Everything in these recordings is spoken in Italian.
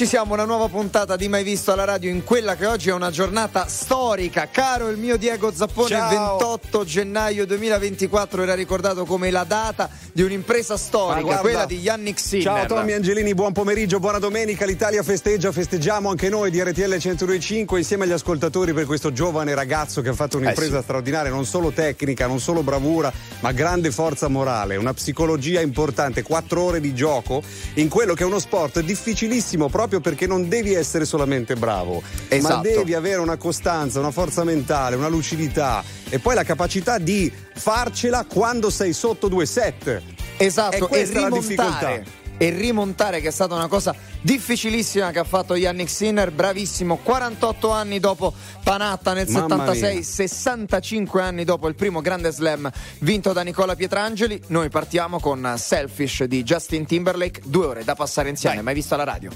ci siamo, una nuova puntata di Mai Visto alla radio in quella che oggi è una giornata storica. Caro il mio Diego Zappone, Ciao. il 28 gennaio 2024 era ricordato come la data di un'impresa storica, quella di Yannick Sinner. Ciao Tommy Angelini, buon pomeriggio, buona domenica. L'Italia festeggia, festeggiamo anche noi di RTL 105 insieme agli ascoltatori per questo giovane ragazzo che ha fatto un'impresa Eh sì. straordinaria, non solo tecnica, non solo bravura, ma grande forza morale, una psicologia importante, quattro ore di gioco in quello che è uno sport difficilissimo proprio perché non devi essere solamente bravo, ma Esatto. devi avere una costanza, una forza mentale, una lucidità e poi la capacità di farcela quando sei sotto due set. Esatto, E e questa è la rimontare. E rimontare che è stata una cosa difficilissima che ha fatto Yannick Sinner, bravissimo, 48 anni dopo Panatta nel Mamma 76, mia. 65 anni dopo il primo grande slam vinto da Nicola Pietrangeli. Noi partiamo con Selfish di Justin Timberlake, due ore da passare insieme, mai visto alla radio.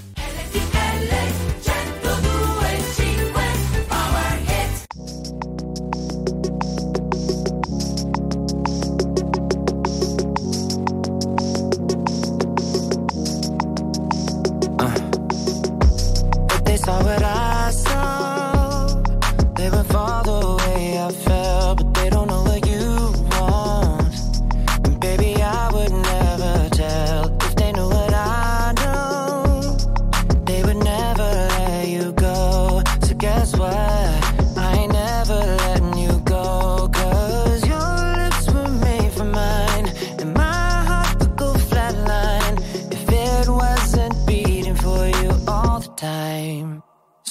If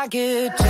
I get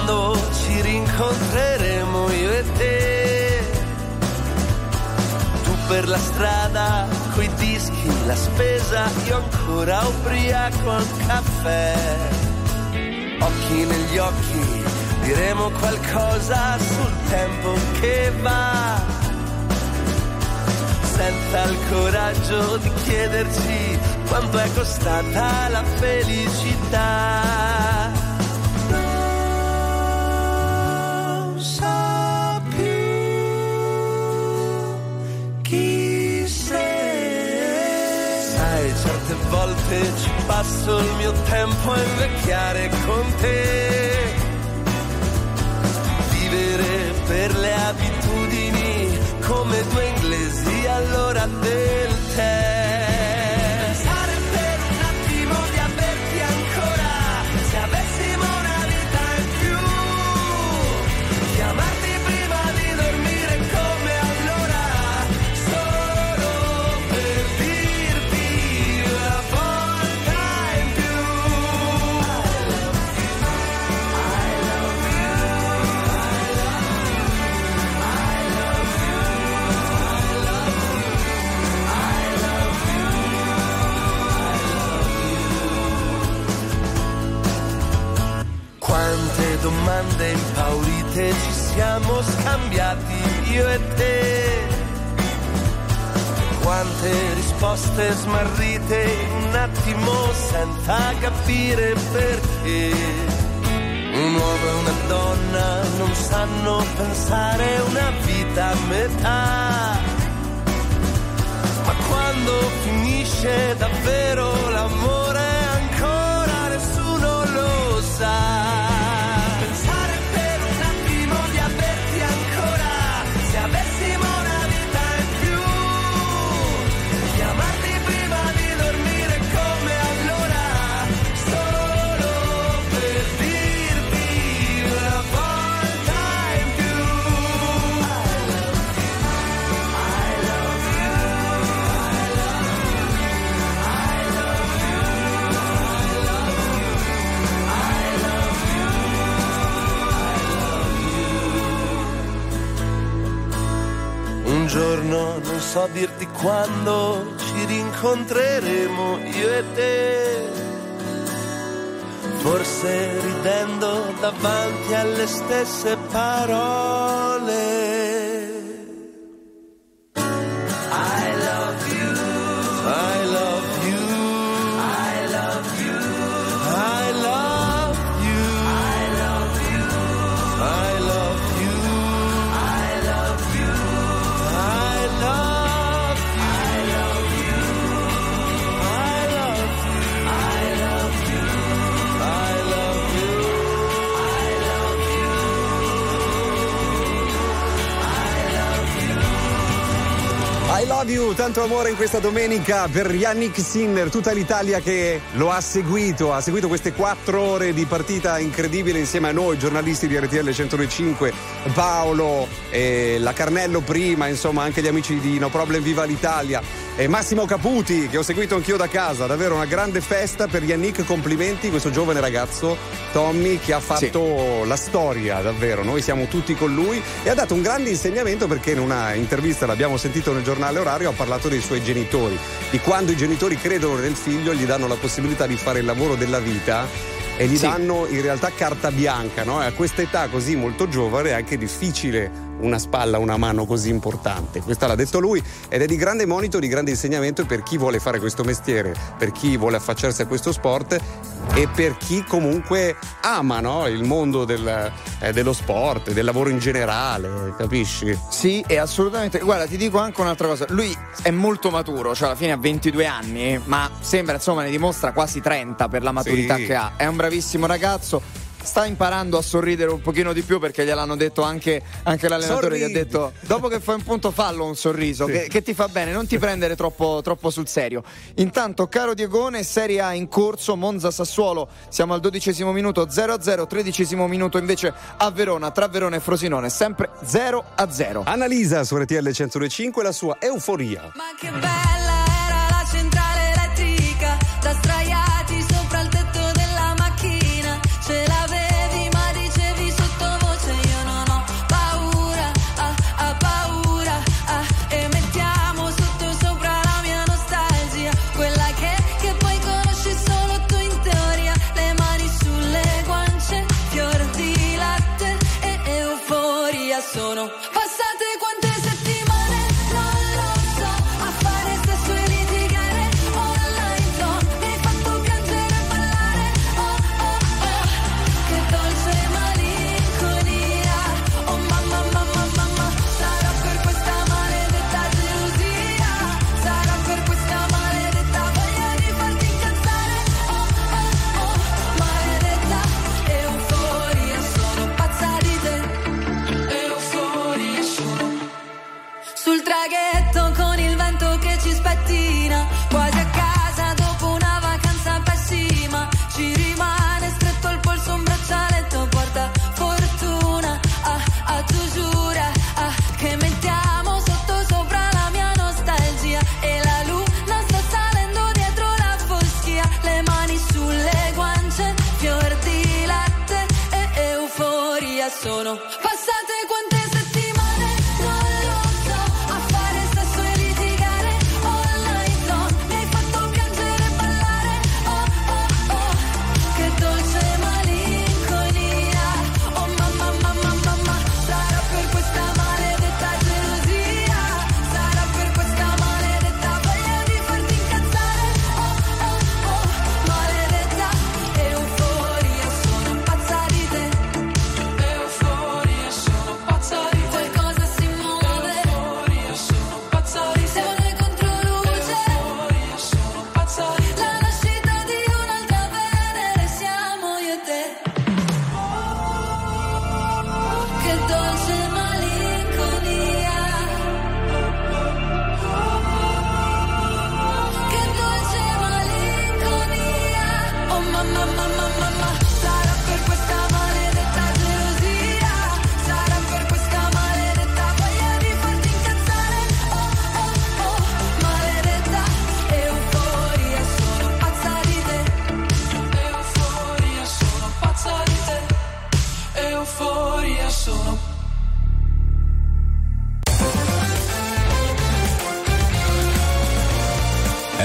Quando ci rincontreremo io e te. Tu per la strada, coi dischi, la spesa, io ancora ubriaco al caffè. Occhi negli occhi, diremo qualcosa sul tempo che va. Senza il coraggio di chiederci quanto è costata la felicità. Volte ci passo il mio tempo a invecchiare con te. Vivere per le abitudini come due inglesi all'ora del tè. Tanto amore in questa domenica per Yannick Sinner, tutta l'Italia che lo ha seguito, ha seguito queste quattro ore di partita incredibile insieme a noi, giornalisti di RTL 105, Paolo, eh, la Carnello prima, insomma anche gli amici di No Problem Viva l'Italia e Massimo Caputi che ho seguito anch'io da casa, davvero una grande festa per Yannick, complimenti, questo giovane ragazzo Tommy che ha fatto la storia, davvero, noi siamo tutti con lui e ha dato un grande insegnamento perché in una intervista l'abbiamo sentito nel giornale orario ha parlato dei suoi genitori, di quando i genitori credono nel figlio, gli danno la possibilità di fare il lavoro della vita e gli Sì. danno in realtà carta bianca, no? E a questa età così molto giovane è anche difficile una spalla, una mano così importante. Questo l'ha detto lui ed è di grande monito, di grande insegnamento per chi vuole fare questo mestiere, per chi vuole affacciarsi a questo sport e per chi comunque ama no? il mondo del, eh, dello sport, del lavoro in generale, capisci? Sì, e assolutamente. Guarda, ti dico anche un'altra cosa. Lui è molto maturo, cioè alla fine ha 22 anni, ma sembra insomma ne dimostra quasi 30 per la maturità Sì. che ha. È un bravissimo ragazzo. Sta imparando a sorridere un pochino di più perché gliel'hanno detto anche, anche l'allenatore. Gli ha Sorridi. detto: Dopo che fai un punto, fallo un sorriso Sì. che, che ti fa bene, non ti prendere troppo, troppo sul serio. Intanto, caro Diegone, Serie A in corso, Monza Sassuolo. Siamo al dodicesimo minuto 0-0, tredicesimo minuto invece a Verona, tra Verona e Frosinone, sempre 0-0. Annalisa su RTL 105 la sua euforia. Ma che bella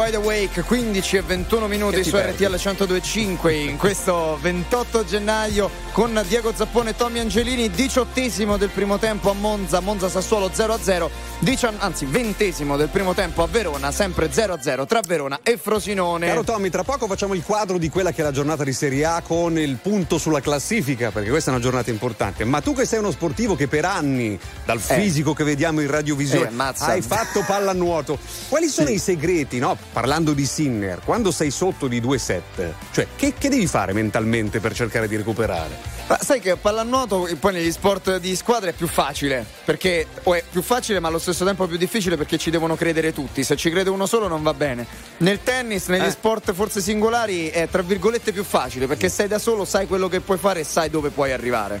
Wide Awake, 15 e 21 minuti su Perry. RTL 1025 in questo 28 gennaio con Diego Zappone e Tommy Angelini, diciottesimo del primo tempo a Monza, Monza Sassuolo 0-0, dicio- anzi ventesimo del primo tempo a Verona, sempre 0-0 tra Verona e Frosinone. Caro Tommy, tra poco facciamo il quadro di quella che è la giornata di Serie A con il punto sulla classifica, perché questa è una giornata importante. Ma tu che sei uno sportivo che per anni, dal fisico che vediamo in radiovisione, Eh, hai fatto pallanuoto, quali sono i segreti, no? Parlando di Sinner, quando sei sotto di 2-7, cioè che, che devi fare mentalmente per cercare di recuperare? Ma sai che pallanuoto e poi negli sport di squadra è più facile, perché o è più facile ma allo stesso tempo più difficile perché ci devono credere tutti, se ci crede uno solo non va bene. Nel tennis, negli Eh. sport forse singolari è tra virgolette più facile perché sei da solo, sai quello che puoi fare e sai dove puoi arrivare.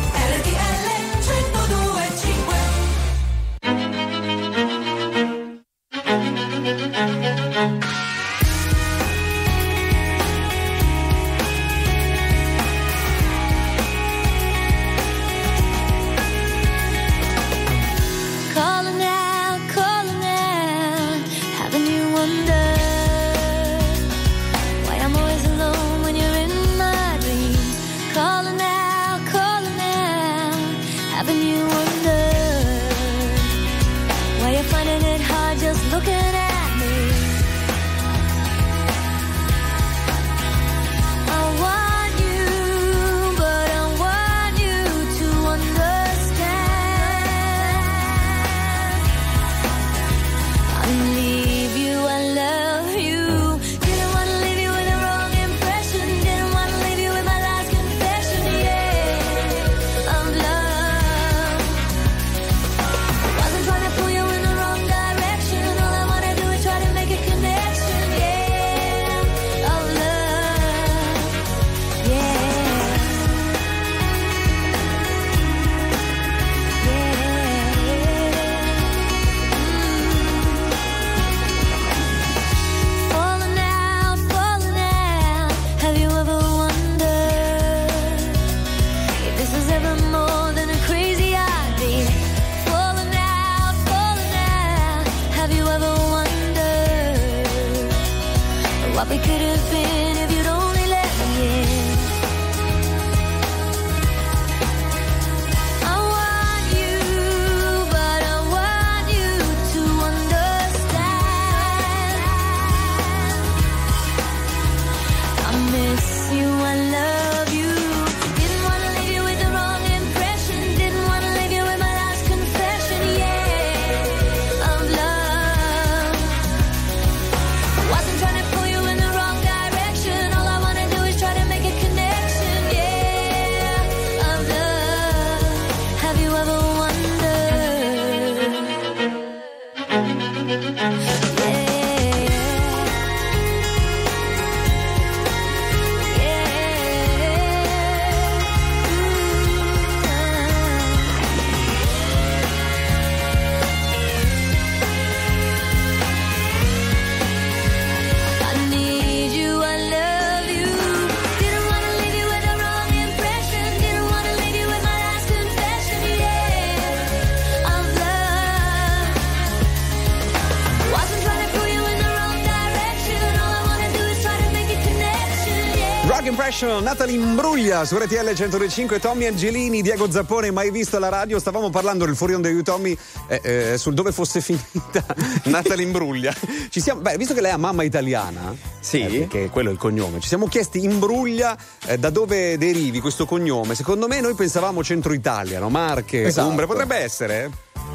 Impression, Natalie Imbruglia su RTL 105, Tommy Angelini, Diego Zappone, mai visto la radio? Stavamo parlando del fuori onda di Tommy eh, eh, sul dove fosse finita Natalie Imbruglia. Ci siamo, beh, visto che lei ha mamma italiana, Sì. eh, perché quello è il cognome, ci siamo chiesti Imbruglia eh, da dove derivi questo cognome. Secondo me noi pensavamo centro Italia, no? Marche, Esatto. Umbria, potrebbe essere?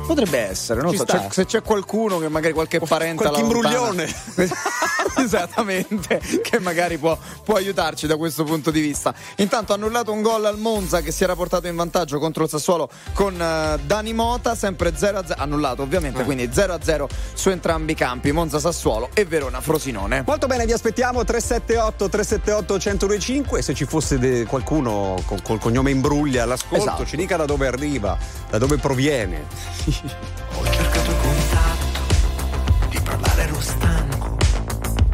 Eh? Potrebbe essere, non Ci so, c'è- se c'è qualcuno che magari qualche parente qualche imbruglione. Esattamente, che magari può, può aiutarci da questo punto di vista. Intanto ha annullato un gol al Monza che si era portato in vantaggio contro il Sassuolo con eh, Dani Mota, sempre 0-0, annullato ovviamente, quindi 0-0 su entrambi i campi, Monza Sassuolo e Verona Frosinone. Molto bene, vi aspettiamo 378 378 1025. Se ci fosse de- qualcuno con- col cognome Imbruglia all'ascolto, Esatto. ci dica da dove arriva, da dove proviene. Ho cercato contatto, di parlare ero stanco.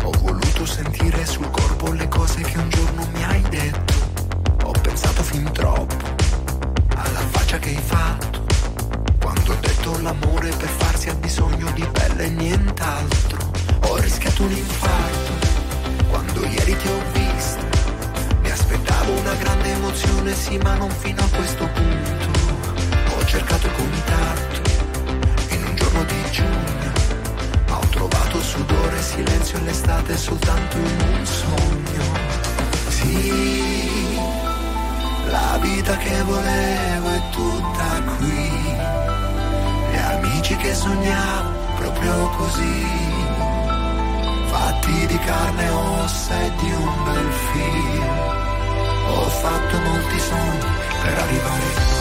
Ho voluto sentire sul corpo le cose che un giorno mi hai detto. Ho pensato fin troppo alla faccia che hai fatto. Quando ho detto l'amore per farsi ha bisogno di pelle e nient'altro. Ho rischiato un infarto quando ieri ti ho visto. Mi aspettavo una grande emozione, sì, ma non fino a questo punto. Ho cercato contatto in un giorno di giugno, ma ho trovato sudore, silenzio e soltanto in un sogno. Sì, la vita che volevo è tutta qui, gli amici che sognavo proprio così, fatti di carne e ossa e di un bel film. Ho fatto molti sogni per arrivare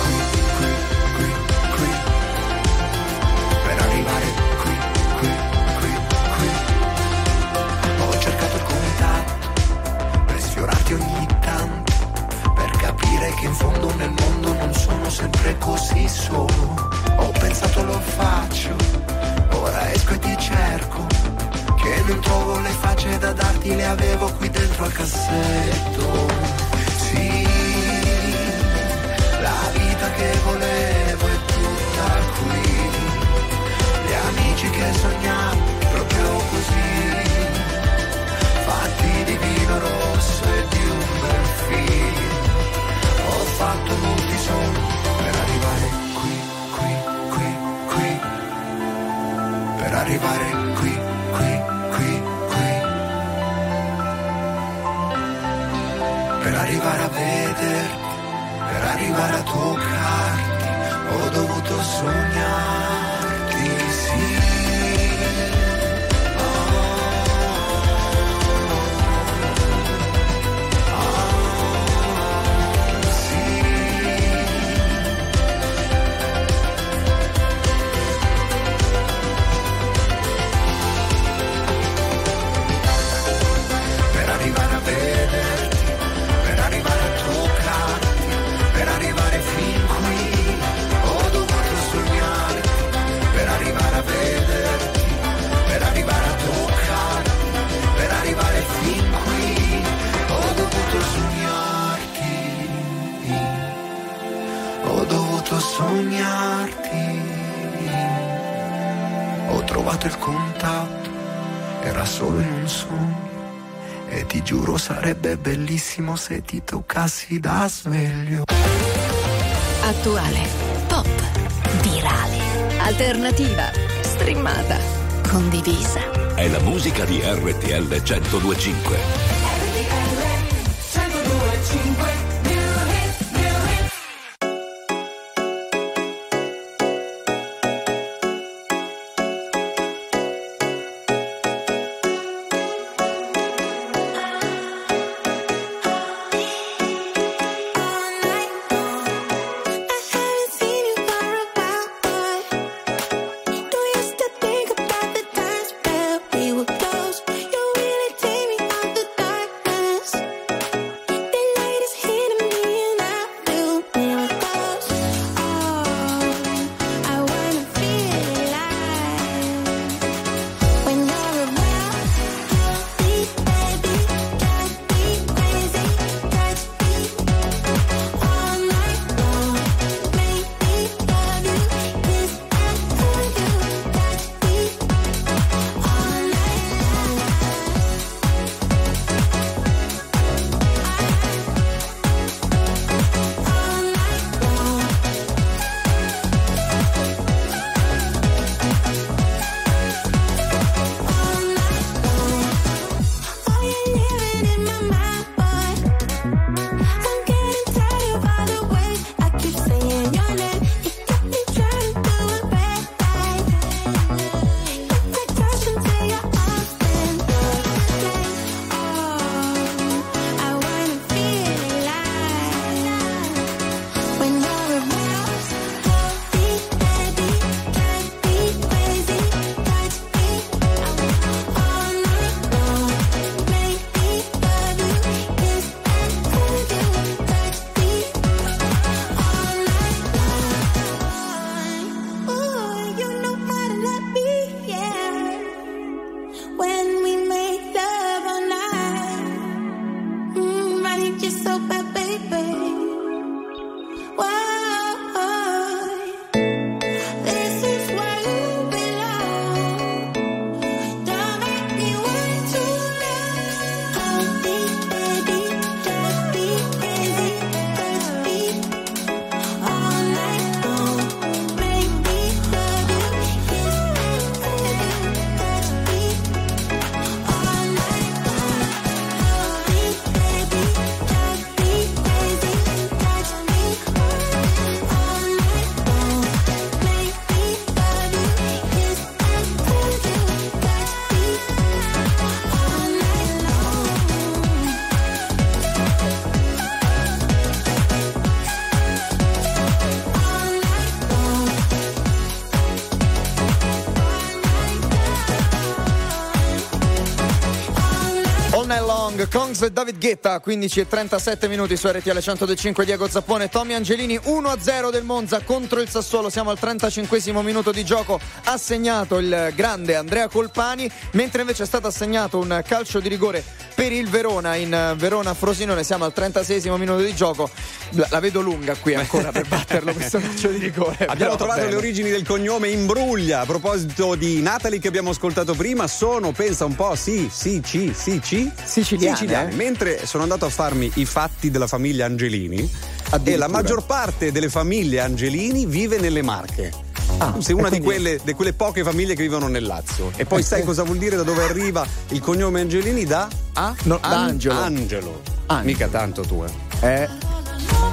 che in fondo nel mondo non sono sempre così solo. Ho pensato lo faccio, ora esco e ti cerco. Che non trovo le facce da darti, le avevo qui dentro al cassetto. Sì, la vita che volevo è tutta qui. Gli amici che sognavo proprio così. Fatti di vino rosso e di un bel film. Fatto molti sogni per arrivare qui, qui, qui, qui. arrivare qui, qui, qui. Per arrivare a vederti, per arrivare a toccarti, ho dovuto sognarti, trovato il contatto, era solo in un sogno. E ti giuro sarebbe bellissimo se ti toccassi da sveglio. Attuale, pop, virale, alternativa, streamata, condivisa. È la musica di RTL 1025. E David Guetta, 15 e 37 minuti su RTL 105, Diego Zappone, Tommy Angelini, 1-0 del Monza contro il Sassuolo, siamo al 35 minuto di gioco, ha segnato il grande Andrea Colpani, mentre invece è stato assegnato un calcio di rigore per il Verona in Verona Frosinone, siamo al 36 minuto di gioco, la, la vedo lunga qui ancora per batterlo questo calcio di rigore. Abbiamo trovato le origini del cognome Imbruglia. A proposito di Natalie che abbiamo ascoltato prima, sono, pensa un po', sì, sì, sì, sì, sì, siciliane. siciliane. Mentre sono andato a farmi i fatti della famiglia Angelini, e la maggior parte delle famiglie Angelini vive nelle Marche. Ah, sei una di quelle, di quelle, poche famiglie che vivono nel Lazio. E poi eh, sai cosa vuol dire da dove arriva il cognome Angelini? Da? A? No, An- da Angelo. Angelo. Angelo. Mica tanto tu. Eh. eh. more.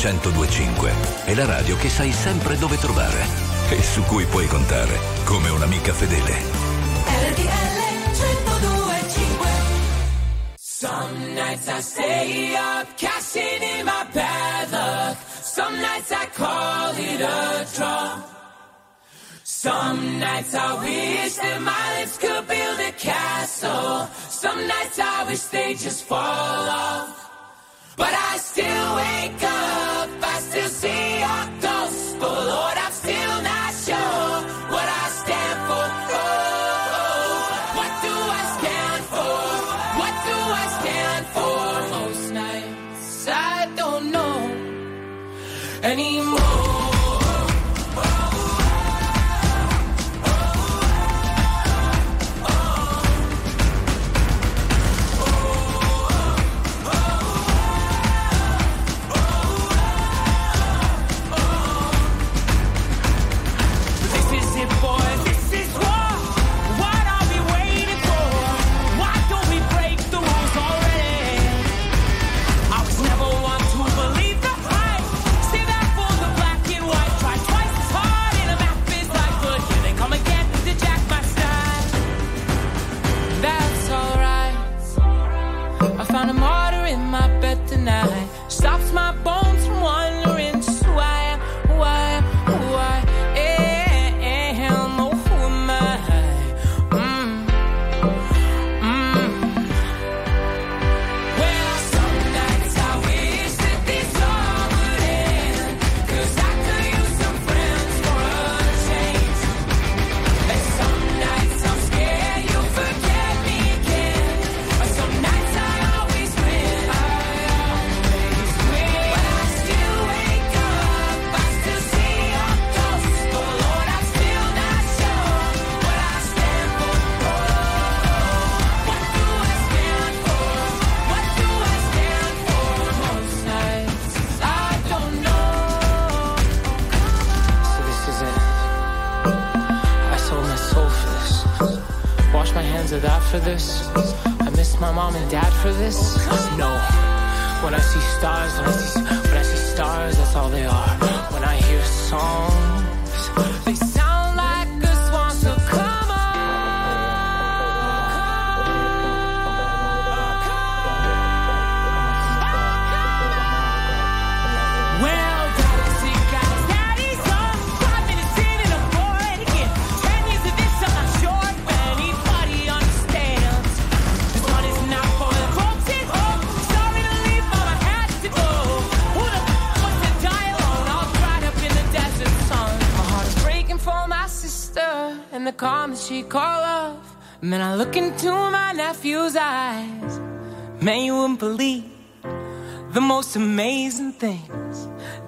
1025 è la radio che sai sempre dove trovare e su cui puoi contare come un'amica fedele. RTL 1025 Some nights I stay up, cashing in my bad luck. Some nights I call it a draw. Some nights I wish that my lips could build a castle. Some nights I wish they just fall off. But I still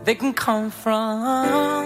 that can come from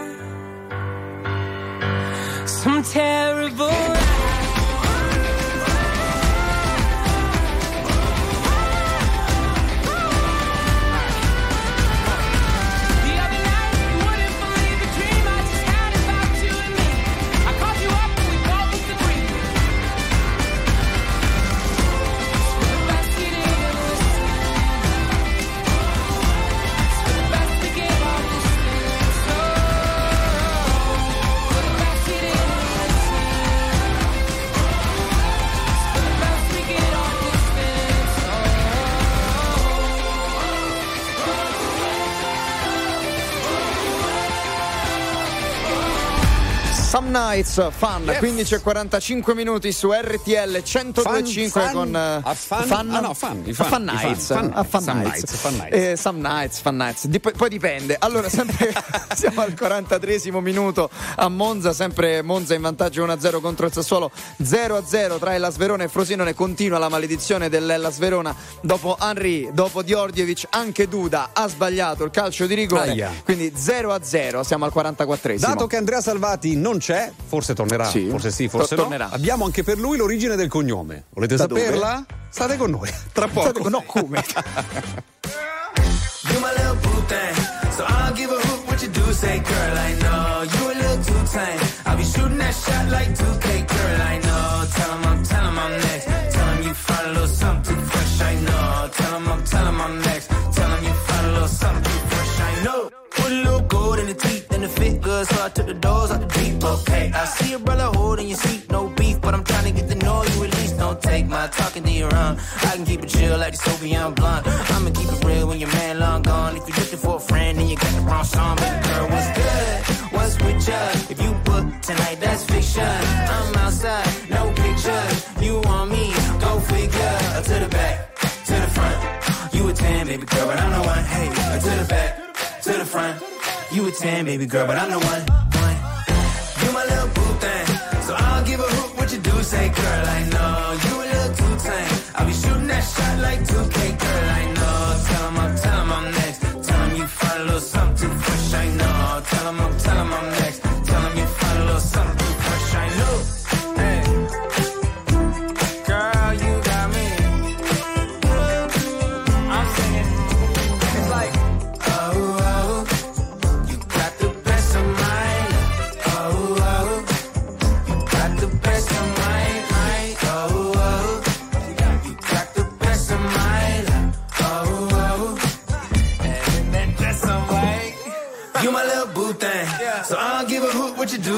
Nights Fun, 15 e 45 minuti su RTL 1025 Fun, fun, con? Ah, no, fun, Fun i Nights, Some Nights, nights, fun nights. Eh, Some Nights, Fun Nights. Di- poi dipende. Allora, sempre siamo al 43 minuto a Monza, sempre Monza in vantaggio 1-0 contro il Sassuolo, 0-0 tra Hellas Verona e Frosinone. Continua la maledizione dell'Hellas Verona dopo Henry, dopo Djordjevic, anche Duda ha sbagliato il calcio di rigore. Aia. Quindi 0-0, siamo al 44 Dato che Andrea Salvati non c'è, forse tornerà, Sì. forse sì, forse To- no. tornerà. Abbiamo anche per lui l'origine del cognome. Volete Da dove? saperla? State con noi, tra poco. State con- no, come? You my little boo thing. So I don't give a hoot what you do, say, girl, I know. You a little too tame. I'll be shooting that shot like 2K, girl, I know. Tell 'em I'm, tell 'em I'm next. Tell 'em you find a little something too fresh, I know. Tell 'em I'm, tell 'em I'm next. Tell 'em you find a little something too fresh, I know. Put a little gold in the teeth and the fit good, so I took the doors out the okay. I see a brother holding your seat, no beef, but I'm trying to get the know you at least. Don't take my talking to your own. I can keep it chill like the Soviet blunt. I'ma keep it real when your man long gone. If you're looking for a friend, then you got the wrong song. Baby girl, what's good? What's with ya? If you book tonight, that's fiction. I'm outside, no pictures. You want me? Go figure. To the back, to the front. You a 10, baby girl, but I'm the one. Hey, uh, to the back, to the front. You a 10, baby girl, but I'm the one. Say, girl, I know. You a little too tame. I'll be shooting that shot like 2K, girl, I know. Tell 'em I'm, tell 'em I'm next. Tell 'em you find a little something fresh, I know. Tell 'em I'm, tell 'em I'm next.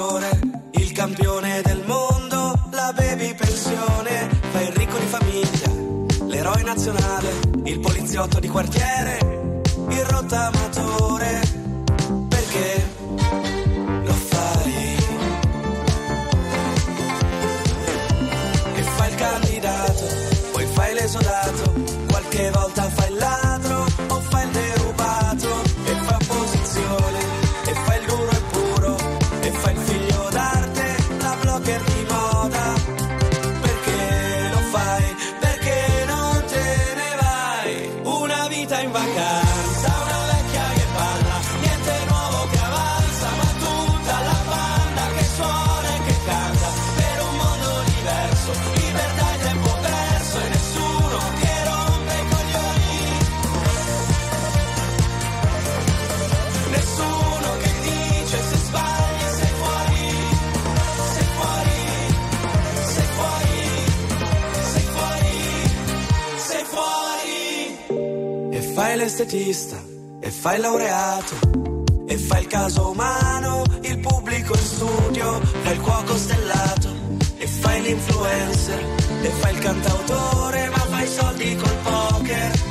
l'assicuratore, il campione del mondo, la baby pensione, fa il ricco di famiglia, l'eroe nazionale, il poliziotto di quartiere, l'estetista, e fai il laureato, e fai il caso umano, il pubblico in studio, fai il cuoco stellato, e fai l'influencer, e fai il cantautore, ma fai soldi col poker.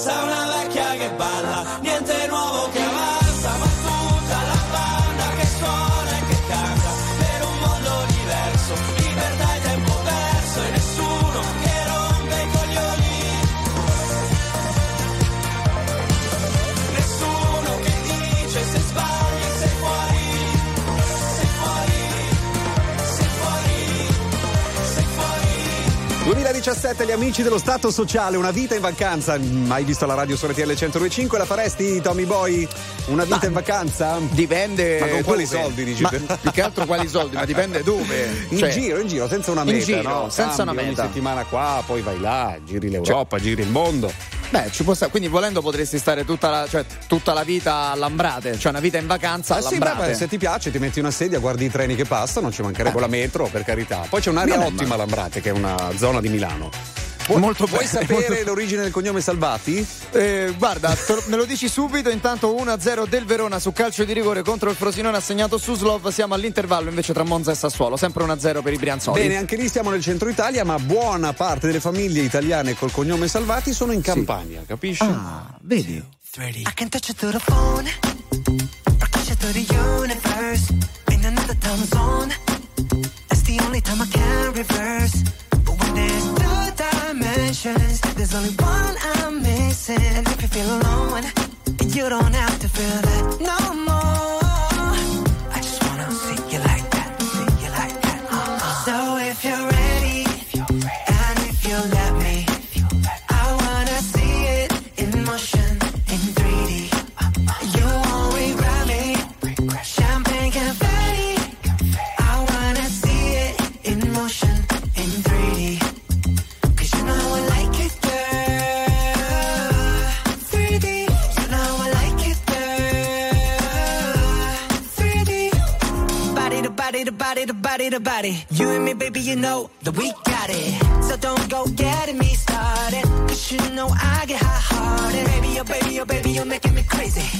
Vacanza, una vecchia che balla, niente nuovo che avanza, 17 gli amici dello Stato Sociale, una vita in vacanza. Mai visto la radio su TL 125? La faresti, Tommy Boy? Una vita ma in vacanza? Dipende. Ma con dove? quali soldi dici? Ma, più che altro quali soldi, ma dipende dove. Cioè, in giro, in giro, senza una meta. In giro, no? senza Cambi, una meta. Ogni settimana qua, poi vai là, giri l'Europa, cioè, giri il mondo. Beh, ci può stare. Quindi volendo potresti stare tutta la, cioè, tutta la vita a Lambrate, cioè una vita in vacanza a Ah, sì, Lambrate. beh, beh, se ti piace, ti metti una sedia, guardi i treni che passano, ci mancherebbe la metro, per carità. Poi c'è un'area Non ottima a. Lambrate, che è una zona di Milano. Molto Vuoi bene, sapere molto- l'origine del cognome Salvati? Eh, guarda, te lo- me lo dici subito. Intanto 1-0 del Verona su calcio di rigore contro il Frosinone assegnato Suslov. Siamo all'intervallo invece tra Monza e Sassuolo. Sempre 1-0 per i Brianzoli. Bene, anche lì stiamo nel centro Italia, ma buona parte delle famiglie italiane col cognome Salvati sono in campagna, capisci? Ah, vedi? I can touch it through the phone, or catch it through the universe. In another time zone, that's the only time I can reverse. But when there's two dimensions, there's only one I'm missing. If you feel alone, you don't have to feel that no more. To body. You and me, baby, you know that we got it. So don't go getting me started. Cause you know I get hot hearted. Baby, oh baby, oh baby, you're making me crazy.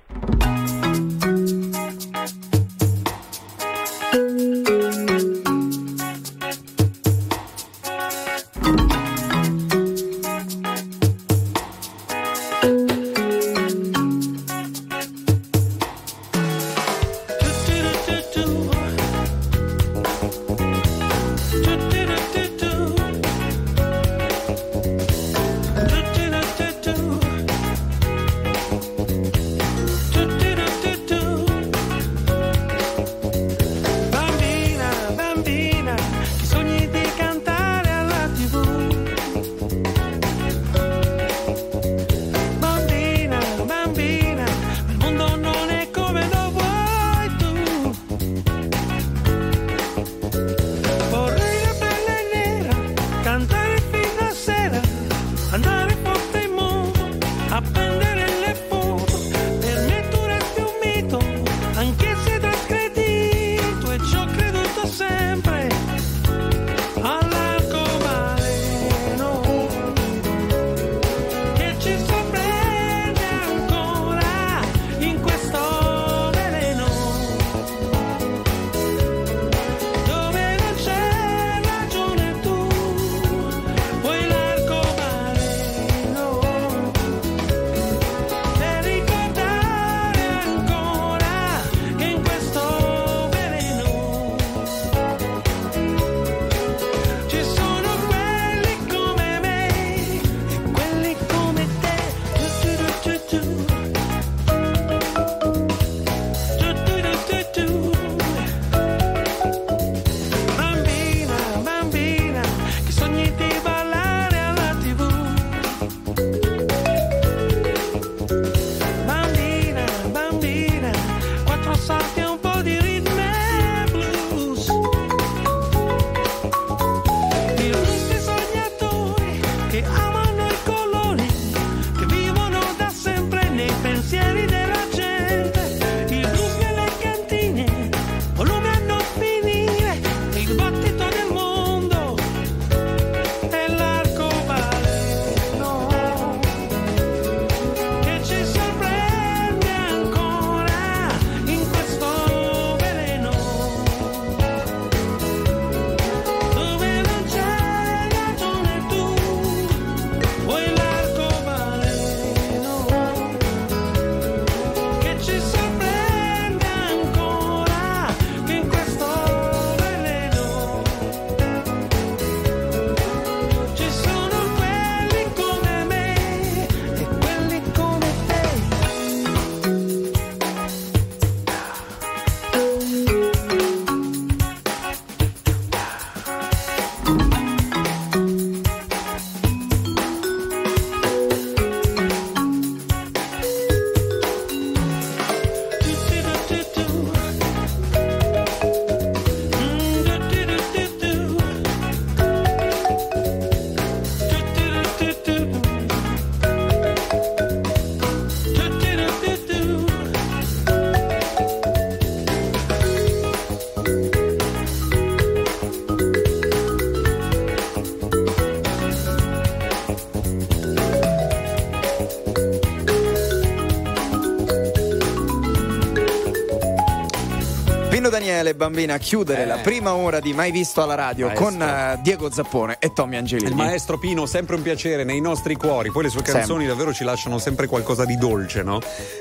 Daniele Bambina a chiudere Eh. la prima ora di Mai Visto alla radio Maestro. con eh, Diego Zappone e Tommy Angelini. Il maestro Pino, sempre un piacere nei nostri cuori. Poi le sue canzoni davvero ci lasciano sempre qualcosa di dolce, no?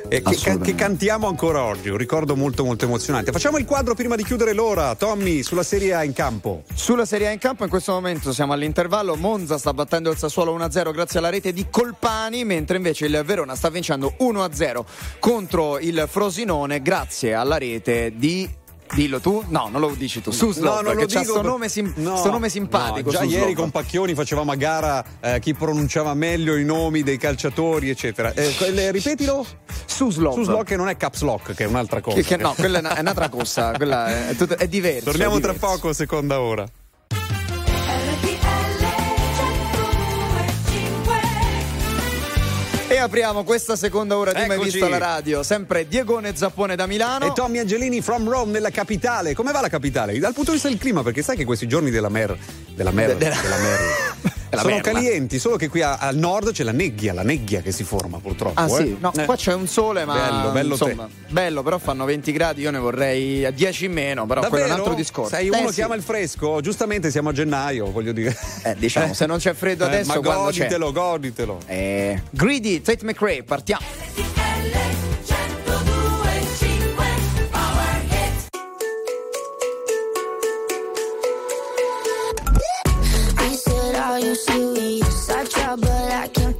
E che, Assolutamente. che cantiamo ancora oggi. Un ricordo molto, molto emozionante. Facciamo il quadro prima di chiudere l'ora. Tommy, sulla Serie A in campo. Sulla Serie A in campo in questo momento siamo all'intervallo, Monza sta battendo il Sassuolo 1-0 grazie alla rete di Colpani, mentre invece il Verona sta vincendo 1-0 contro il Frosinone grazie alla rete di Dillo tu? No, non lo dici tu. Suslov, non che lo c'ha sto per- nome, sim- No, sto nome simpatico. no, già ieri con Pacchioni facevamo a gara eh, chi pronunciava meglio i nomi dei calciatori, eccetera. Eh, quelle- ripetilo? Suslov. Suslov che non è caps lock, che è un'altra cosa. Che- che no, quella è, una- è un'altra cosa, quella è, tut- è diverso. Torniamo è tra poco, seconda ora. E apriamo questa seconda ora di Mai Eccoci. Visto alla radio. Sempre Diegone Zappone da Milano. E Tommy Angelini from Rome nella capitale. Come va la capitale? Dal punto di vista del clima, perché sai che questi giorni della mer. della mer. De- della- della mer. Sono merda. calienti, solo che qui a- al nord c'è la nebbia, la nebbia che si forma purtroppo. Ah eh. sì, no, Eh. qua c'è un sole ma Bello, bello insomma, bello, però fanno 20 gradi, io ne vorrei a 10 in meno, però quello è un altro discorso. Sei Eh, uno sì. che ama il fresco, giustamente siamo a gennaio, voglio dire. Eh, diciamo, se non c'è freddo Eh, adesso ma quando c'è. goditelo, goditelo. Eh, Greedy, Tate McRae, partiamo. Said, Are you serious? I try, but I can't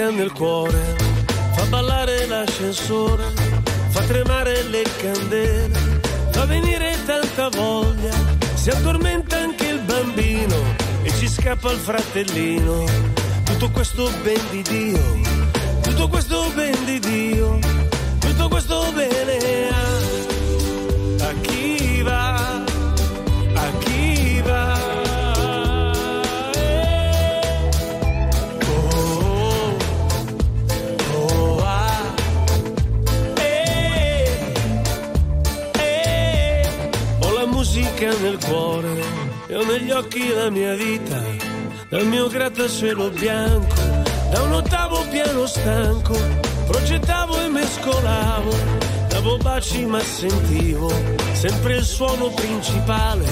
musica nel cuore, fa ballare l'ascensore, fa tremare le candele, fa venire tanta voglia, si addormenta anche il bambino e ci scappa il fratellino. Tutto questo ben di Dio, tutto questo ben di Dio, negli occhi la mia vita, dal mio grattacielo bianco, da un ottavo piano stanco, progettavo e mescolavo, davo baci ma sentivo sempre il suono principale,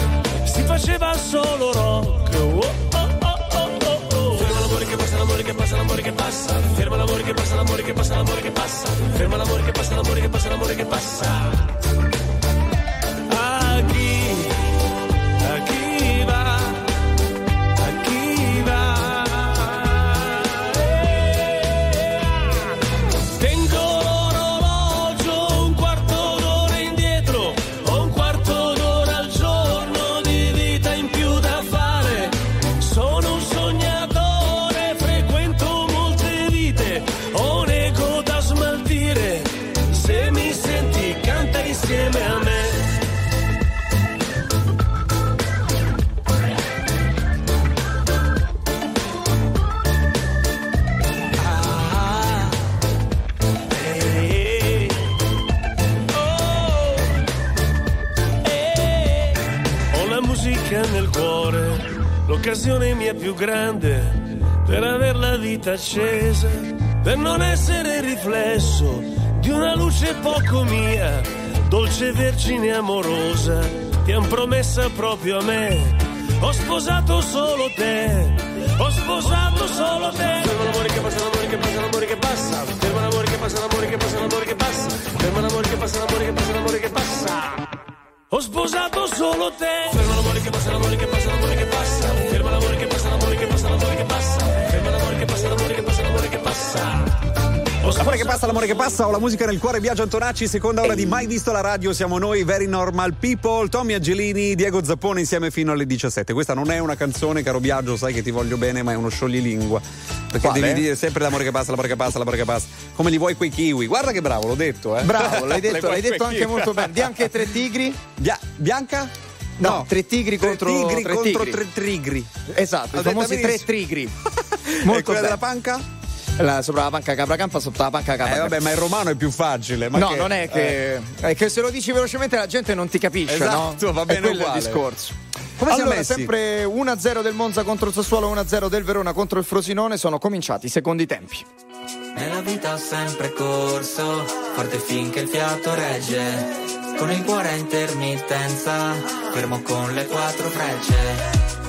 si faceva solo rock. Oh, oh, oh, oh, l'amore che passa, l'amore che passa, ferma l'amore che passa, l'amore che passa, l'amore che passa, ferma l'amore che passa, l'amore che passa, l'amore che passa. Grande per aver la vita accesa, per non essere riflesso di una luce poco mia, dolce vergine amorosa, ti han promessa proprio a me. Ho sposato solo te, ho sposato solo te. Fermo l'amore che passa, l'amore che passa, l'amore che passa. Fermo l'amore che passa, l'amore che passa, l'amore che passa. Fermo l'amore che passa, l'amore che passa, l'amore che passa. Ho sposato solo te. Fermo l'amore che passa, l'amore che passa, l'amore che passa. Passa, l'amore che passa. Ho L'amore che passa, ho la musica nel cuore, Biagio Antonacci, seconda ora di Mai Visto la Radio, siamo noi, Very Normal People, Tommy Angelini, Diego Zappone insieme fino alle 17. Questa non è una canzone, caro Biagio, sai che ti voglio bene, ma è uno scioglilingua. Perché Quale? devi dire sempre l'amore che passa, l'amore che passa, l'amore che passa. Come li vuoi quei kiwi? Guarda che bravo, l'ho detto, eh. Bravo, l'hai detto, l'hai detto anche molto bene. Di anche tre tigri? Bia- bianca? No, tre tigri Tre contro tigri tre contro tigri. tre trigri. Esatto, L'ho i famosi tre tigri. e Molto quella bene. della panca? La- sopra la panca capracampa, sotto la panca Eh capracampa. vabbè, ma il romano è più facile. Ma no, che- non è che, eh. è che se lo dici velocemente la gente non ti capisce, Esatto, no? va bene è quello uguale. il discorso. Come siamo allora, messi? sempre 1-0 del Monza contro il Sassuolo, 1-0 del Verona contro il Frosinone, sono cominciati i secondi tempi. Nella vita ho sempre corso, forte finché il fiato regge. Con il cuore a intermittenza, fermo con le quattro frecce.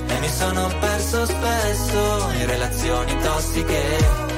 E mi sono perso spesso in relazioni tossiche.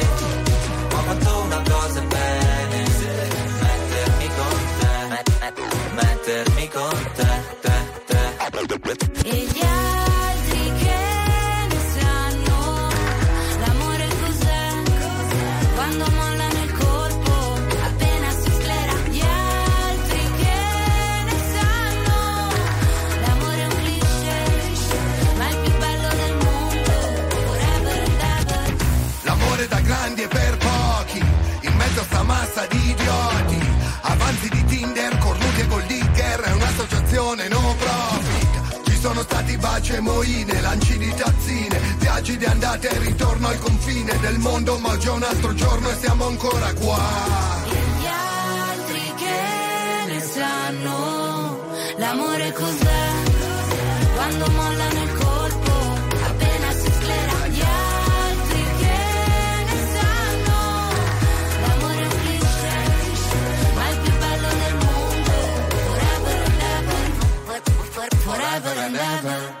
termico stati baci e moine, lanci di tazzine, viaggi di andata e ritorno al confine del mondo, ma è un altro giorno e siamo ancora qua. Gli altri che ne sanno l'amore cos'è? Quando mollano il colpo appena si sclera. Gli altri che ne sanno l'amore è cliché ma il più bello del mondo forever and ever. For- for- forever and ever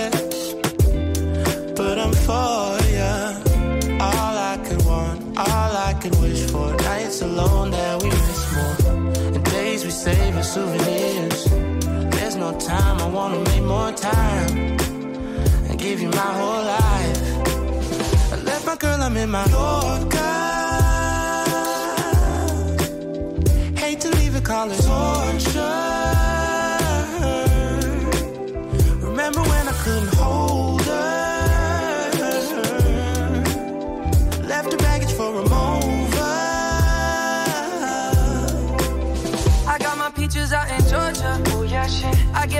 souvenirs. There's no time, I wanna make more time and give you my whole life. I left my girl, I'm in my Yorker. Hate to leave it, call it torture. Remember when I couldn't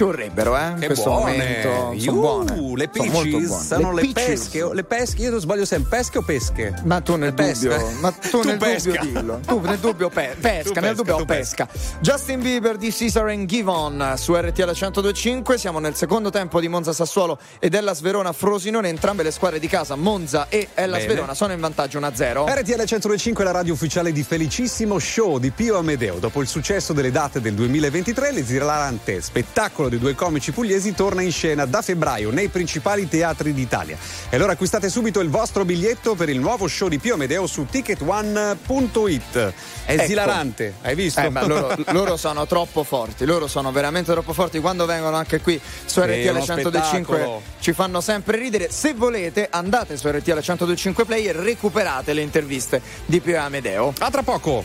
Ci vorrebbero, eh? In Che questo buone. momento. Sono buone. Le Sono peaches buone. sono le, peaches. pesche. o- Le pesche, io non sbaglio sempre, pesche o pesche? Ma tu nel Pesca. dubbio, ma tu, Tu nel pesca. dubbio dillo. Tu nel dubbio pe- pesca, Tu nel pesca, dubbio tu pesca. Justin Bieber di Caesar and Givon su RTL 1025. Siamo nel secondo tempo di Monza Sassuolo ed Ellas Verona Frosinone. Entrambe le squadre di casa, Monza e Ellas Bene. Verona, sono in vantaggio 1-0. RTL 105 è la radio ufficiale di Felicissimo Show di Pio Amedeo. Dopo il successo delle date del 2023, l'esilarante spettacolo dei due comici pugliesi torna in scena da febbraio nei principali teatri d'Italia. E allora acquistate subito il vostro biglietto per il nuovo show di Pio Amedeo su ticketone.it. È Ecco. esilarante, hai visto? Eh, ma loro, loro sono troppo forti, loro sono veramente troppo forti. Quando vengono anche qui su RTL uno 1025 spettacolo. ci fanno sempre ridere. Se volete, andate su RTL 1025 Play e recuperate le interviste di Pio Amedeo. A tra poco!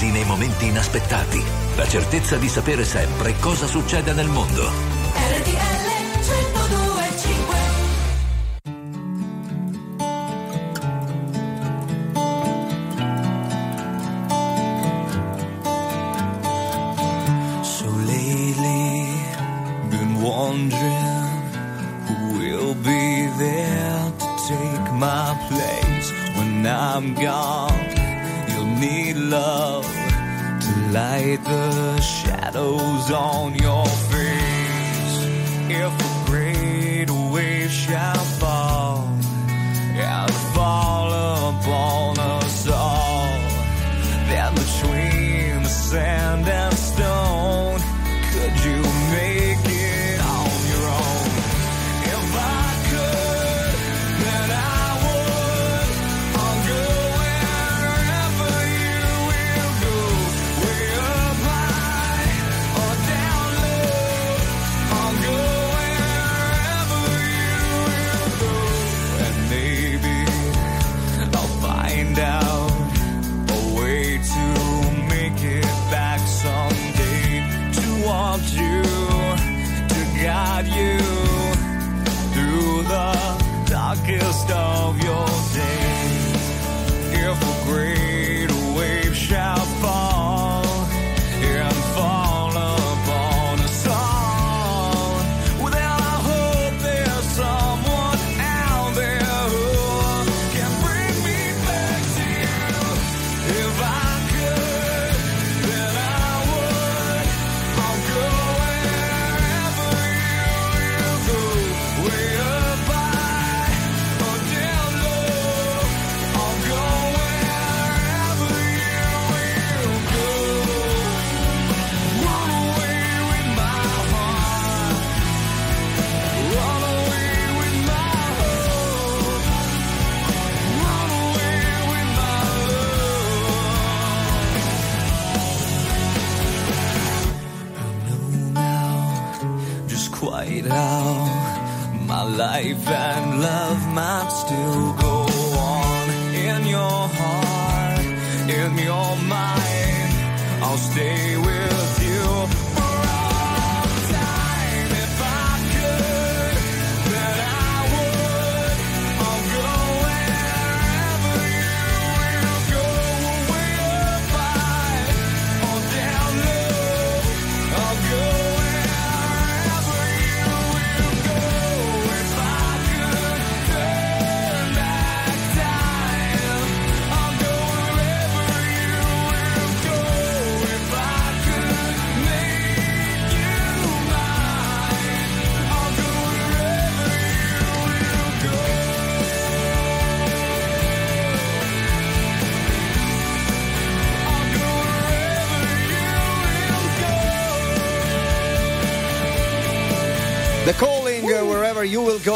sorpresi nei momenti inaspettati, la certezza di sapere sempre cosa succede nel mondo.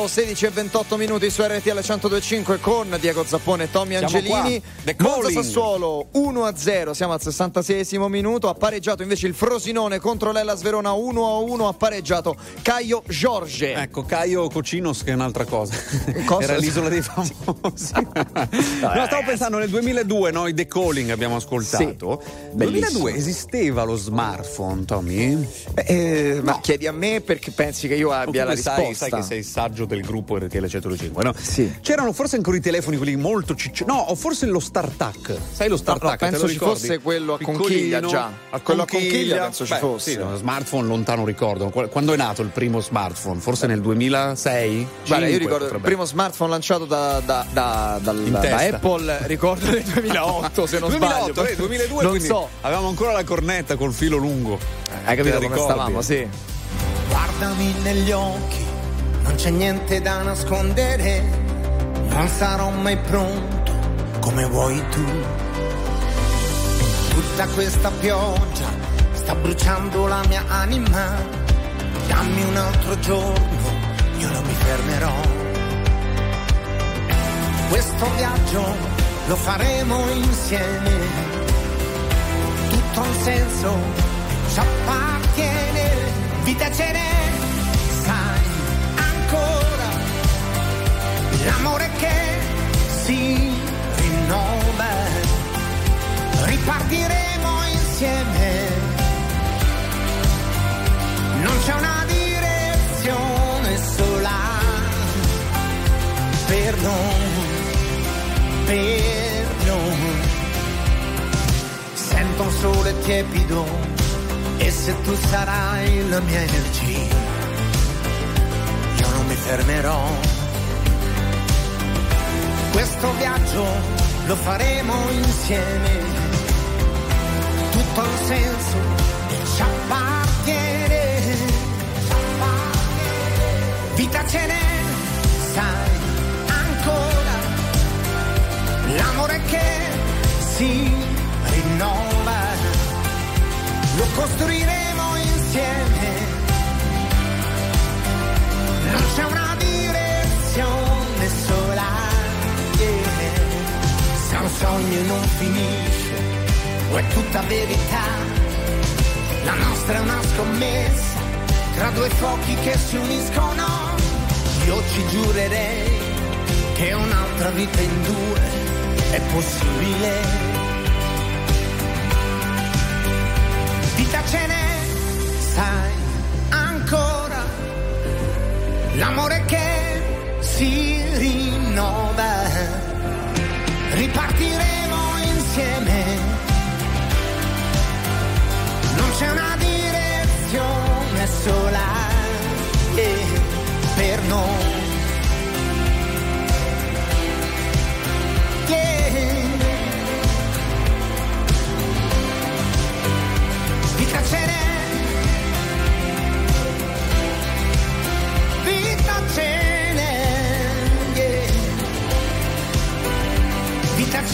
You will go, 16 e 28 minuti su RTL 1025 con Diego Zappone e Tommy Siamo Angelini. Monza. Sassuolo 1-0, siamo al 66 minuto. Ha pareggiato invece il Frosinone contro l'Ella Sverona 1-1. Ha pareggiato Caio Giorge. Ecco, Caio Cocinos che è un'altra cosa. Cosa? Era l'isola dei famosi. no, stavo pensando nel 2002 noi The Calling abbiamo ascoltato. Nel bellissimo. 2002 esisteva lo smartphone, Tommy? Eh, ma chiedi a me perché pensi che io abbia la sai, risposta? sai che sei saggio del gruppo RTL 105, no? Sì. C'erano forse ancora i telefoni quelli molto ciccioni. No, o forse lo StarTAC. Sai lo No, StarTAC? no, lo penso ci fosse quello a conchiglia già. A Quello a conchiglia, penso ci Beh, fosse. Sì, uno smartphone lontano ricordo. Qu- Quando è nato il primo smartphone? Forse nel 2006? Guarda, io ricordo il primo smartphone lanciato da, da- da- da. Apple, ricordo nel 2008 se non 2008, sbaglio. eh, 2002, non quindi so. avevamo ancora la cornetta col filo lungo. Hai capito come ricordi? stavamo? Sì. Guardami negli occhi, non c'è niente da nascondere, non sarò mai pronto come vuoi tu. Tutta questa pioggia sta bruciando la mia anima, dammi un altro giorno, io non mi fermerò. Questo viaggio lo faremo insieme, tutto un senso, ci appartiene, vita ce n'è, sai l'amore che si rinnova, ripartiremo insieme, non c'è una direzione sola per noi, per noi. Sento un sole tiepido e se tu sarai la mia energia, io non mi fermerò. Questo viaggio lo faremo insieme, tutto un senso, ci appartiene. Vita ce n'è, sai, ancora, l'amore che si rinnova, lo costruiremo insieme. Non c'è una sogno non finisce, o è tutta verità, la nostra è una scommessa tra due fuochi che si uniscono. Io ci giurerei che un'altra vita in due è possibile. Vita ce n'è, sai, ancora l'amore che si rinnova. Ripartiremo insieme. Non c'è una direzione sola eh, per noi.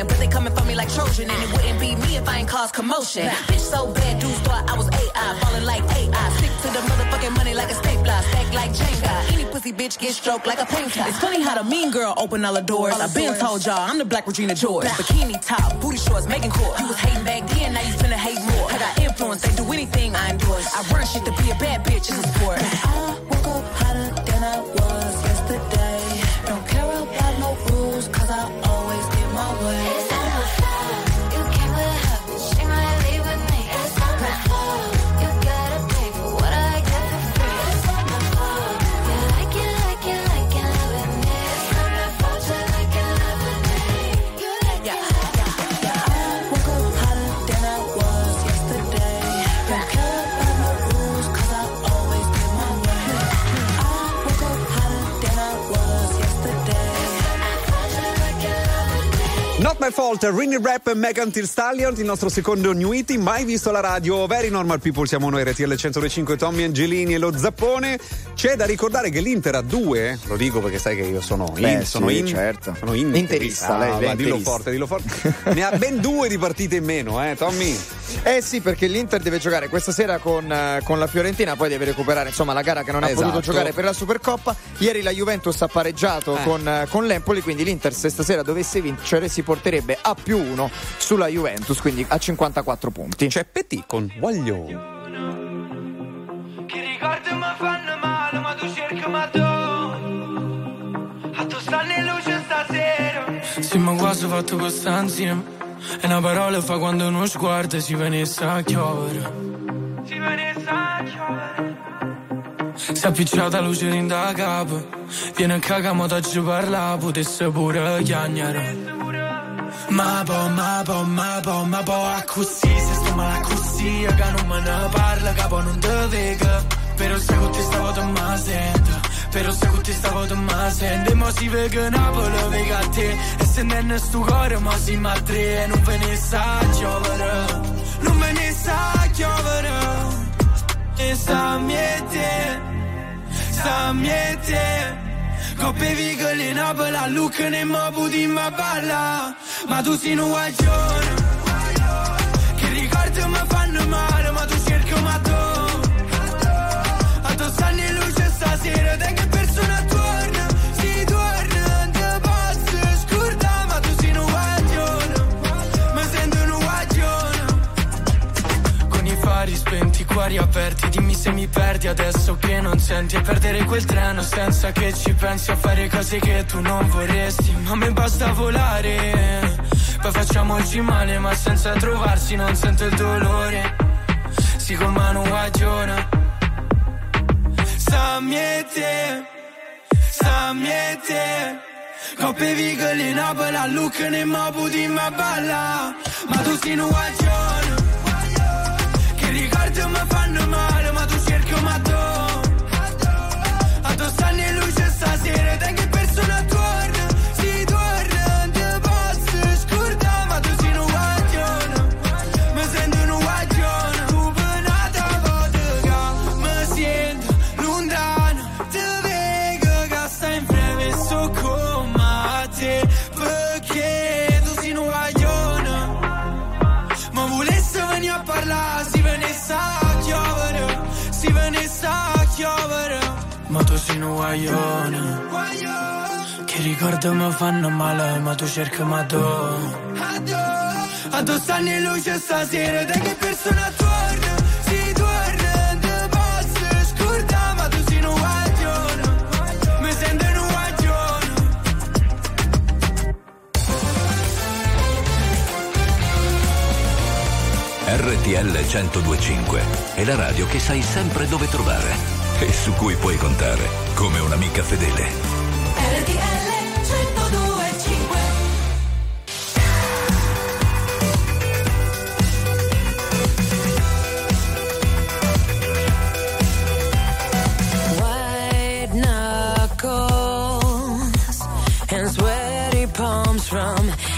I'm but they coming for me like Trojan, and it wouldn't be me if I ain't cause commotion. Bitch so bad, dudes thought I was AI, falling like AI. Stick to the motherfucking money like a stapler, stack like Jenga. Any pussy bitch get stroked like a painter. It's funny how the mean girl open all the doors. I've been told y'all I'm the Black Regina George. Bikini top, booty shorts, making court. You was hating back then, now you finna hate more. I got influence, they do anything I endorse. I run shit to be a bad bitch is a sport. I my fault, Rinny Rap e Megan Thee Stallion, il nostro secondo New Hit, mai visto la radio, Very Normal People, siamo noi RTL 105, Tommy Angelini e lo Zappone. C'è da ricordare che l'Inter ha due, lo dico perché sai che io sono in, Beh, sono sì, in, certo. sono in Interista, lei, lei va, dillo forte, dillo forte. ne ha ben due di partite in meno, eh, Tommy. Eh sì, perché l'Inter deve giocare questa sera con, eh, con la Fiorentina, poi deve recuperare insomma la gara che non ha Esatto. potuto giocare per la Supercoppa. Ieri la Juventus ha pareggiato Eh. con, eh, con l'Empoli, quindi l'Inter se stasera dovesse vincere si porterebbe a più uno sulla Juventus, quindi a 54 punti. C'è Petit con Voglio. Che ricordi mi fanno male, ma tu cerchi ma tu A tu stanno in luce stasera Sì, ma quasi fatto questa insieme. E una parola fa quando uno sguardo si venisse a chiovere. Si venisse a chiovere Si è appicciata luce in da capo. Viene a cagamo da ci parla, potesse pure chiagnare. Ma po, ma po, ma po, ma a così, se sto male a così, che non me ne parla, capo non te vega. Però se con te stavo te ma sento, però se con te stavo te ma sento. E mo si vega Napoli, vega a te, e se non sto cuore, ma si ma tre, e non ve ne sa giovere, non ve ne sa giovere. E sa miete, sa miete. Coppe vigole in Napoli, a Lucca ne mo puti ma balla. Ma tu sei un guaglione. Che ricordi mi fanno male, se mi perdi adesso che non senti E perdere quel treno senza che ci pensi A fare cose che tu non vorresti. Ma a me basta volare Poi facciamoci male ma senza trovarsi Non sento il dolore. Si con mano guagiona. Sa miete Sa miete Coppe vigole in Napoli a Lucca ne mo puti ma balla. Ma tu sei un guagione ricordo mi fanno male, ma tu cerchi ma dove? Addosso anni luce stasera, da che persona torna? Si torna, te posso scordare, ma tu sei un guaglione. Mi sento un guaglione. RTL 1025 è la radio che sai sempre dove trovare e su cui puoi contare come un'amica fedele. From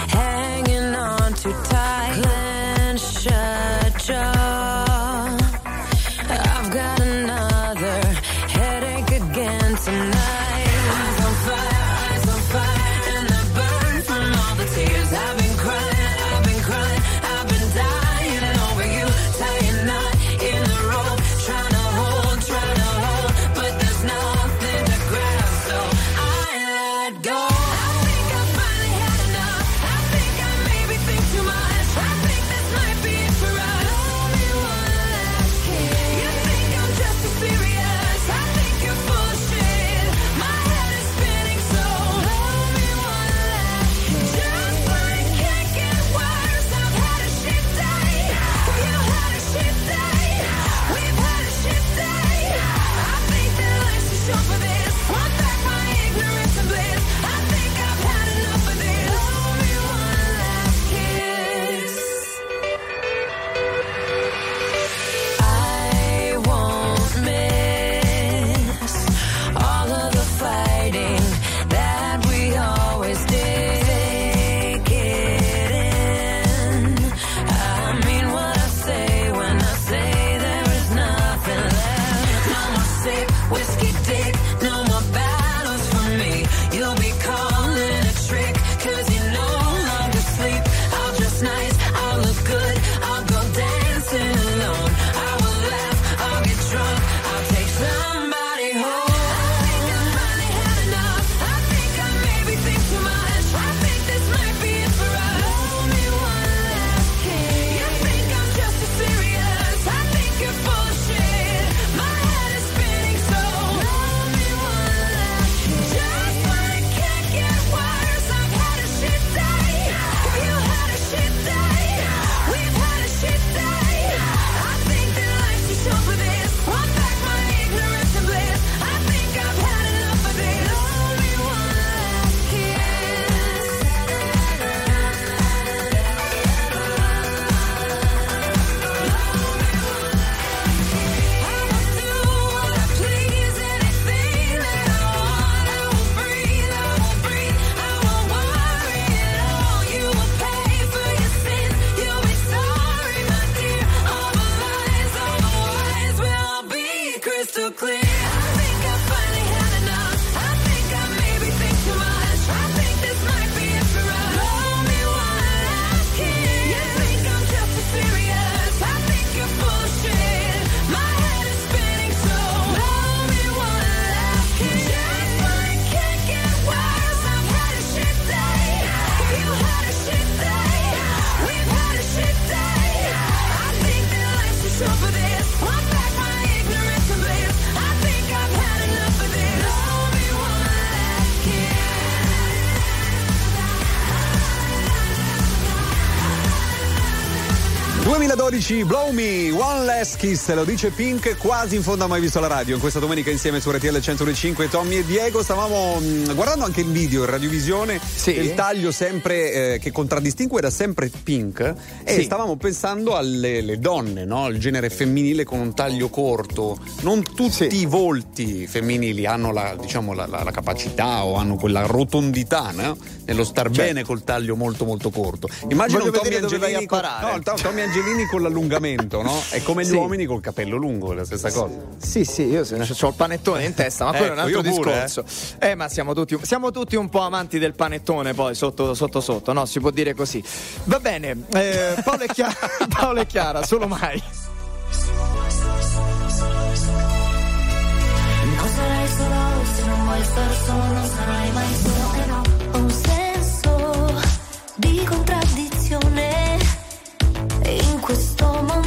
2012 Blow Me, One Less Kiss, lo dice Pink, quasi in fondo ha mai visto la radio. In questa domenica insieme su RTL 105 Tommy e Diego stavamo mh, guardando anche il video in radiovisione, il taglio sempre eh, che contraddistingue era sempre Pink e Sì. stavamo pensando alle le donne, no? il genere femminile con un taglio corto. Non tutti i volti femminili hanno la, diciamo, la, la- la capacità o hanno quella rotondità no? nello star bene col taglio molto molto corto. Immagina Voglio Tommy Angelini con, no, Tom- Tommy Angelini con l'allungamento, no? È come gli Sì. uomini col capello lungo, è la stessa cosa. Sì, sì, io ho il panettone in testa, ma quello è un Ecco, altro pure, discorso. Eh. ma siamo tutti, siamo tutti un po' amanti del panettone coglione poi sotto sotto, sotto no? Si può dire così. Va bene, eh, Paolo, è Chiara, Paolo e Chiara, solo mai. Cosa solo se non vuoi star solo, non sarai mai solo. Un senso di contraddizione in questo momento.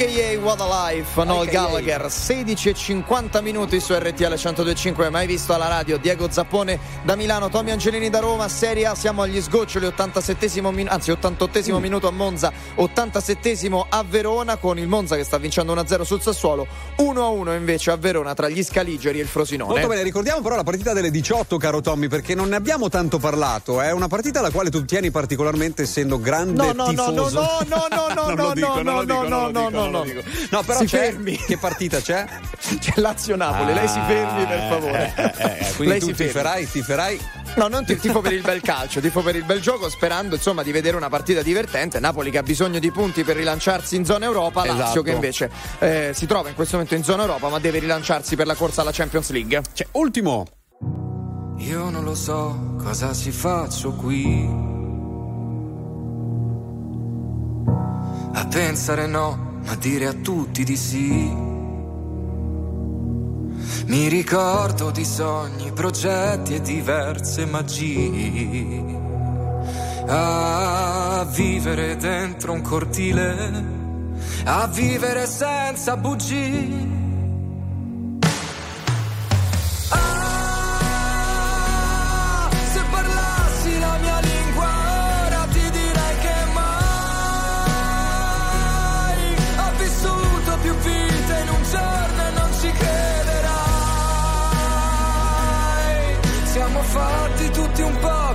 A.K.A. What a Life, Noel. Gallagher, 16 e 50 minuti su RTL 102.5, mai visto alla radio, Diego Zappone da Milano, Tommy Angelini da Roma, Serie A, siamo agli sgoccioli, 87 min- anzi 88 Mm. minuto a Monza, 87 a Verona, con il Monza che sta vincendo 1-0 sul Sassuolo, 1-1 invece a Verona tra gli Scaligeri e il Frosinone. Molto bene, ricordiamo però la partita delle 18, caro Tommy, perché non ne abbiamo tanto parlato. È una partita alla quale tu tieni particolarmente, essendo grande No, no, no, tifoso. no, no, no, no, no, non lo no, dico, no, non lo dico, no, non lo no, dico, no, non lo no. dico. No, però Si c'è. fermi. Che partita c'è? C'è Lazio-Napoli, lei si fermi per favore. Eh, eh, eh, quindi Lei tu si fermi. tiferai, tiferai. No, non ti tifo per il bel calcio, tifo per il bel gioco, sperando insomma di vedere una partita divertente. Napoli che ha bisogno di punti per rilanciarsi in zona Europa, Lazio Esatto. che invece eh, si trova in questo momento in zona Europa, ma deve rilanciarsi per la corsa alla Champions League. Cioè, ultimo. Io non lo so cosa ci faccio qui. A pensare no, ma dire a tutti di sì. Mi ricordo di sogni, progetti e diverse magie. A vivere dentro un cortile, a vivere senza bugie.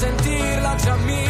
sentirla già mia.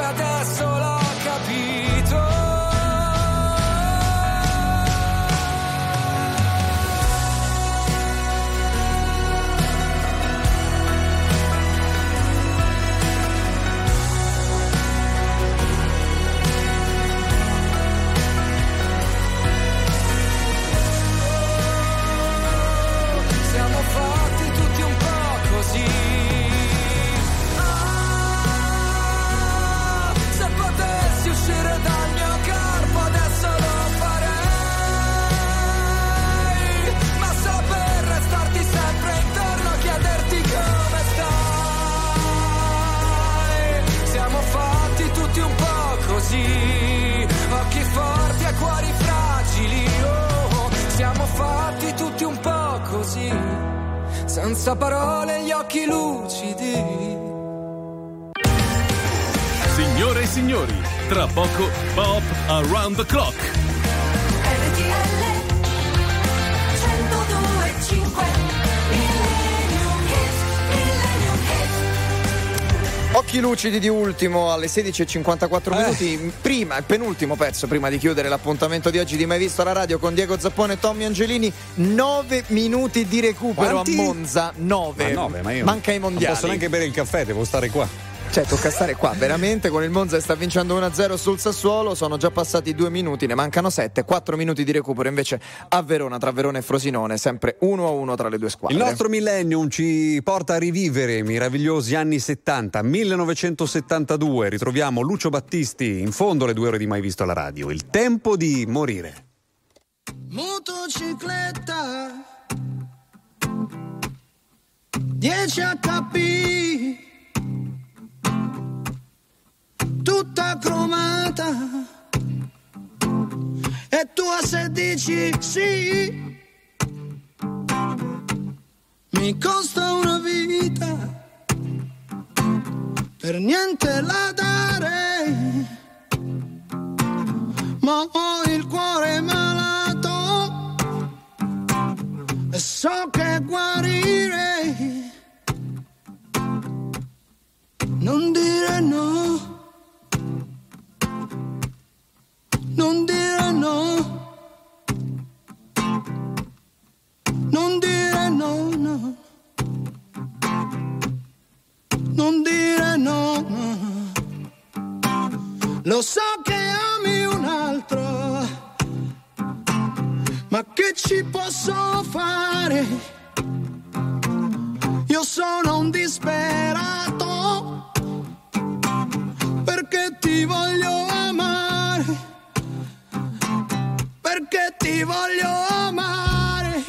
Lucidi di ultimo alle 16.54 minuti. Prima, il penultimo pezzo, prima di chiudere l'appuntamento di oggi di Mai Visto alla radio con Diego Zappone e Tommy Angelini. 9 minuti di recupero Quanti? a Monza. 9. Ma nove, ma io Manca i Non mondiali. posso neanche bere il caffè, devo stare qua. Cioè, tocca stare qua, veramente con il Monza che sta vincendo 1-0 sul Sassuolo. Sono già passati due minuti, ne mancano 7. 4 minuti di recupero invece a Verona, tra Verona e Frosinone, sempre 1-1 tra le due squadre. Il nostro millennium ci porta a rivivere i meravigliosi anni 70, 1972. Ritroviamo Lucio Battisti in fondo alle due ore di mai visto alla radio. Il tempo di morire. Motocicletta 10 HP Tutta cromata. E tu a 16 sì. Mi costa una vita. Per niente la darei Ma ho il cuore malato. E so che guarirei non dire no, non dire no, non dire no, no, non dire no, no. Lo so che ami un altro, ma che ci posso fare? Io sono un disperato perché ti voglio amare, perché ti voglio amare,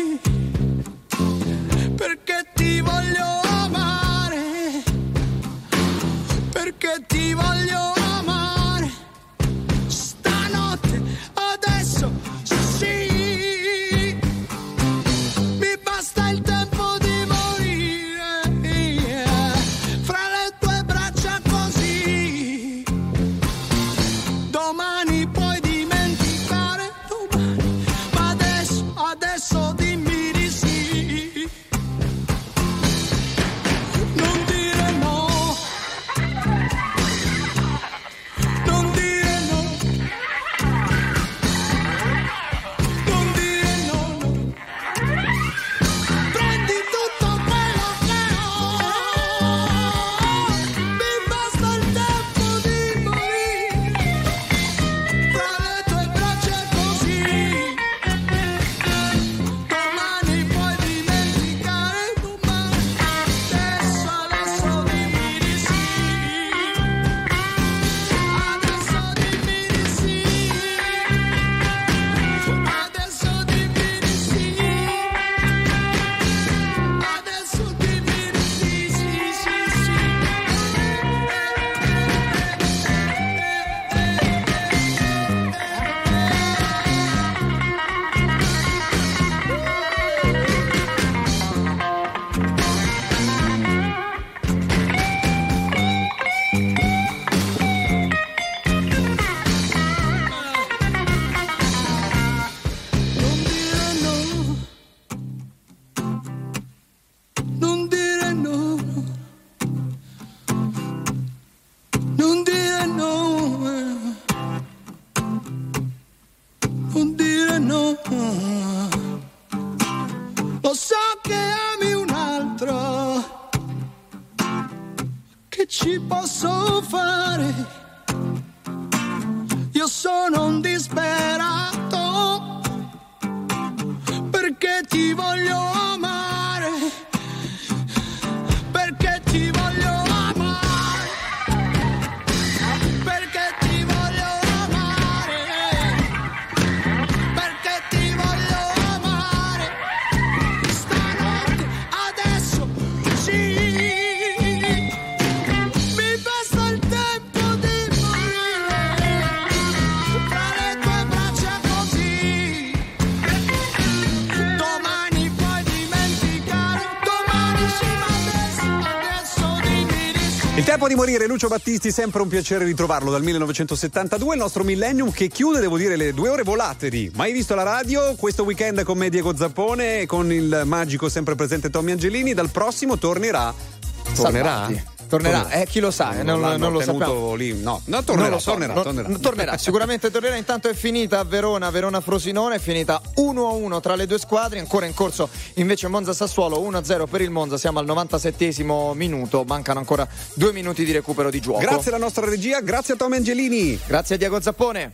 di morire, Lucio Battisti, sempre un piacere ritrovarlo dal 1972, il nostro millennium che chiude, devo dire, le due ore volate di Mai visto la radio, questo weekend con me Diego Zappone e con il magico sempre presente Tommy Angelini, dal prossimo tornerà. Tornerà? Salvati. Tornerà, eh, chi lo sa, eh, non, l'hanno non lo sappiamo. lì, no, no, tornerà, Non lo so, tornerà, tornerà. tornerà, sicuramente tornerà. Intanto è finita a Verona, Verona-Frosinone, è finita 1-1 tra le due squadre, ancora in corso invece Monza-Sassuolo 1-0 per il Monza, siamo al 97 minuto, mancano ancora due minuti di recupero di gioco. Grazie alla nostra regia, grazie a Tommy Angelini. Grazie a Diego Zappone.